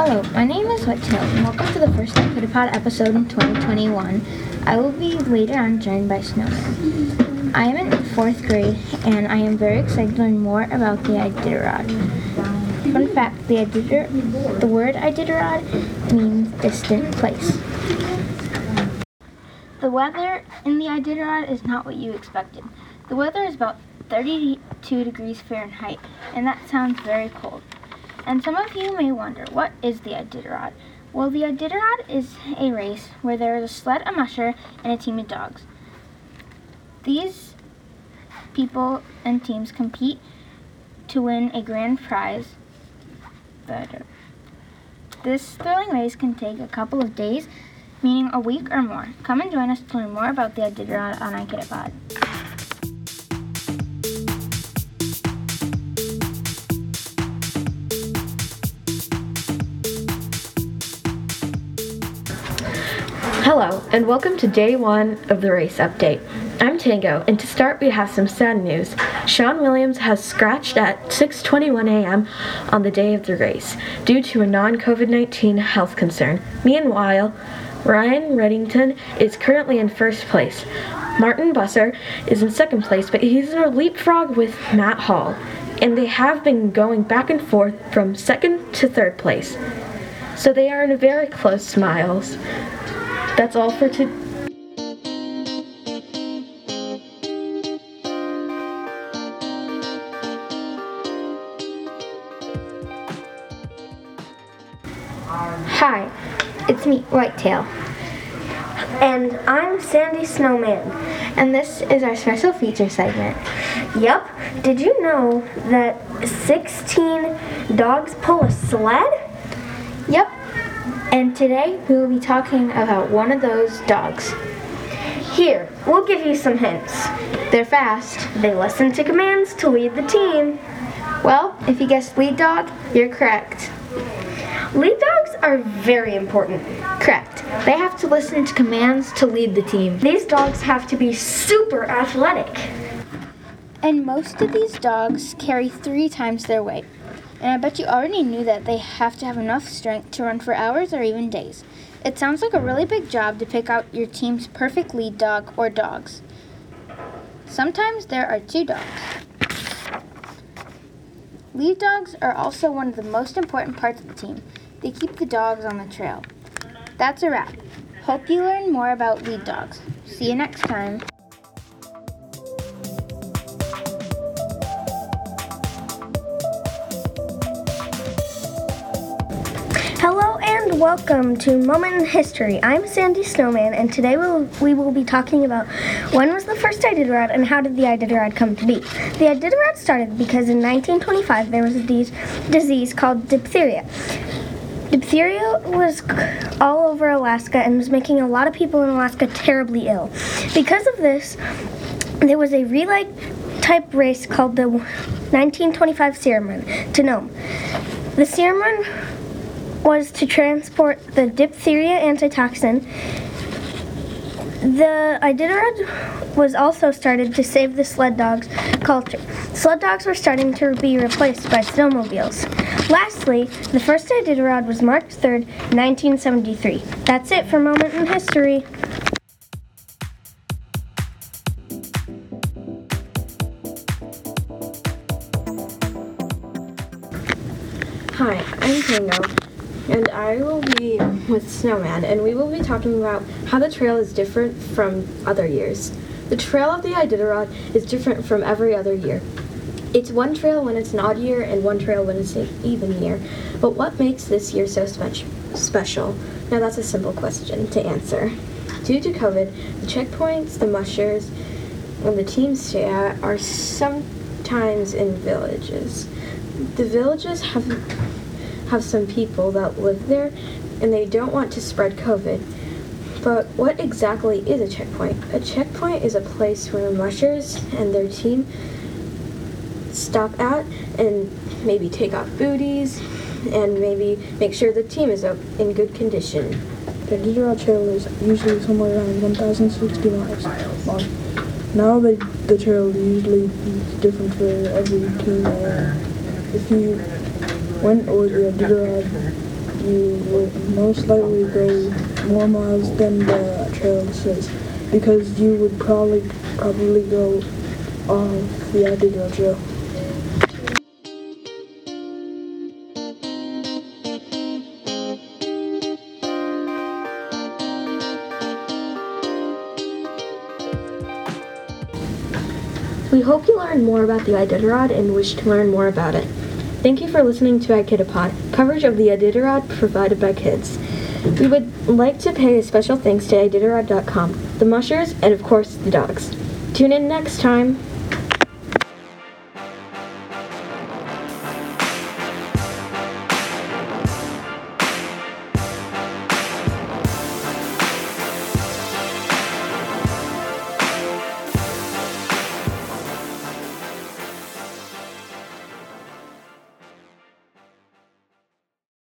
Hello, my name is Whitetail, and welcome to the first Pod episode in 2021. I will be later on joined by Snowman. I am in fourth grade, and I am very excited to learn more about the Iditarod. Fun fact: the Iditar- the word Iditarod means distant place. The weather in the Iditarod is not what you expected. The weather is about 32 degrees Fahrenheit, and that sounds very cold. And some of you may wonder, what is the Iditarod? Well, the Iditarod is a race where there is a sled, a musher, and a team of dogs. These people and teams compete to win a grand prize. Uh, this thrilling race can take a couple of days, meaning a week or more. Come and join us to learn more about the Iditarod on iKiditPod. Hello, and welcome to day one of the race update. I'm Tango, and to start, we have some sad news. Sean Williams has scratched at 6:21 a.m. on the day of the race due to a non-COVID-19 health concern. Meanwhile, Ryan Redington is currently in first place. Martin Buser is in second place, but he's in a leapfrog with Matt Hall, and they have been going back and forth from second to third place. So they are in very close miles. That's all for today. Hi, it's me, Whitetail. And I'm Sandy Snowman. And this is our special feature segment. Yep. Did you know that 16 dogs pull a sled? Yep, and today we will be talking about one of those dogs. Here, we'll give you some hints. They're fast. They listen to commands to lead the team. Well, if you guessed lead dog, you're correct. Lead dogs are very important. Correct. They have to listen to commands to lead the team. These dogs have to be super athletic. And most of these dogs carry three times their weight. And I bet you already knew that they have to have enough strength to run for hours or even days. It sounds like a really big job to pick out your team's perfect lead dog or dogs. Sometimes there are two dogs. Lead dogs are also one of the most important parts of the team. They keep the dogs on the trail. That's a wrap. Hope you learn more about lead dogs. See you next time. Welcome to Moment in History. I'm Sandy Snowman, and today we'll, we will be talking about when was the first Iditarod and how did the Iditarod come to be. The Iditarod started because in 1925 there was a de- disease called diphtheria. Diphtheria was all over Alaska and was making a lot of people in Alaska terribly ill. Because of this, there was a relay type race called the 1925 Serum Run to Nome. The Serum Run was to transport the diphtheria antitoxin. The Iditarod was also started to save the sled dogs culture. Sled dogs were starting to be replaced by snowmobiles. Lastly, the first Iditarod was March 3rd, 1973. That's it for Moment in History. Hi, I'm Tango and I will be with Snowman, and we will be talking about how the trail is different from other years. The trail of the Iditarod is different from every other year. It's one trail when it's an odd year and one trail when it's an even year. But what makes this year so spe- special? Now that's a simple question to answer. Due to COVID, the checkpoints, the mushers, and the teams stay at are sometimes in villages. The villages have have some people that live there and they don't want to spread COVID. But what exactly is a checkpoint? A checkpoint is a place where mushers and their team stop at and maybe take off booties and maybe make sure the team is in good condition. The Iditarod Trail is usually somewhere around 1,060 miles long. Now the, the trail usually is different for every team. if you the Iditarod you would most likely go more miles than the trail says because you would probably probably go off the Iditarod Trail. We hope you learned more about the Iditarod and wish to learn more about it. Thank you for listening to iKidapod, coverage of the Iditarod provided by kids. We would like to pay a special thanks to Iditarod.com, the mushers, and of course the dogs. Tune in next time.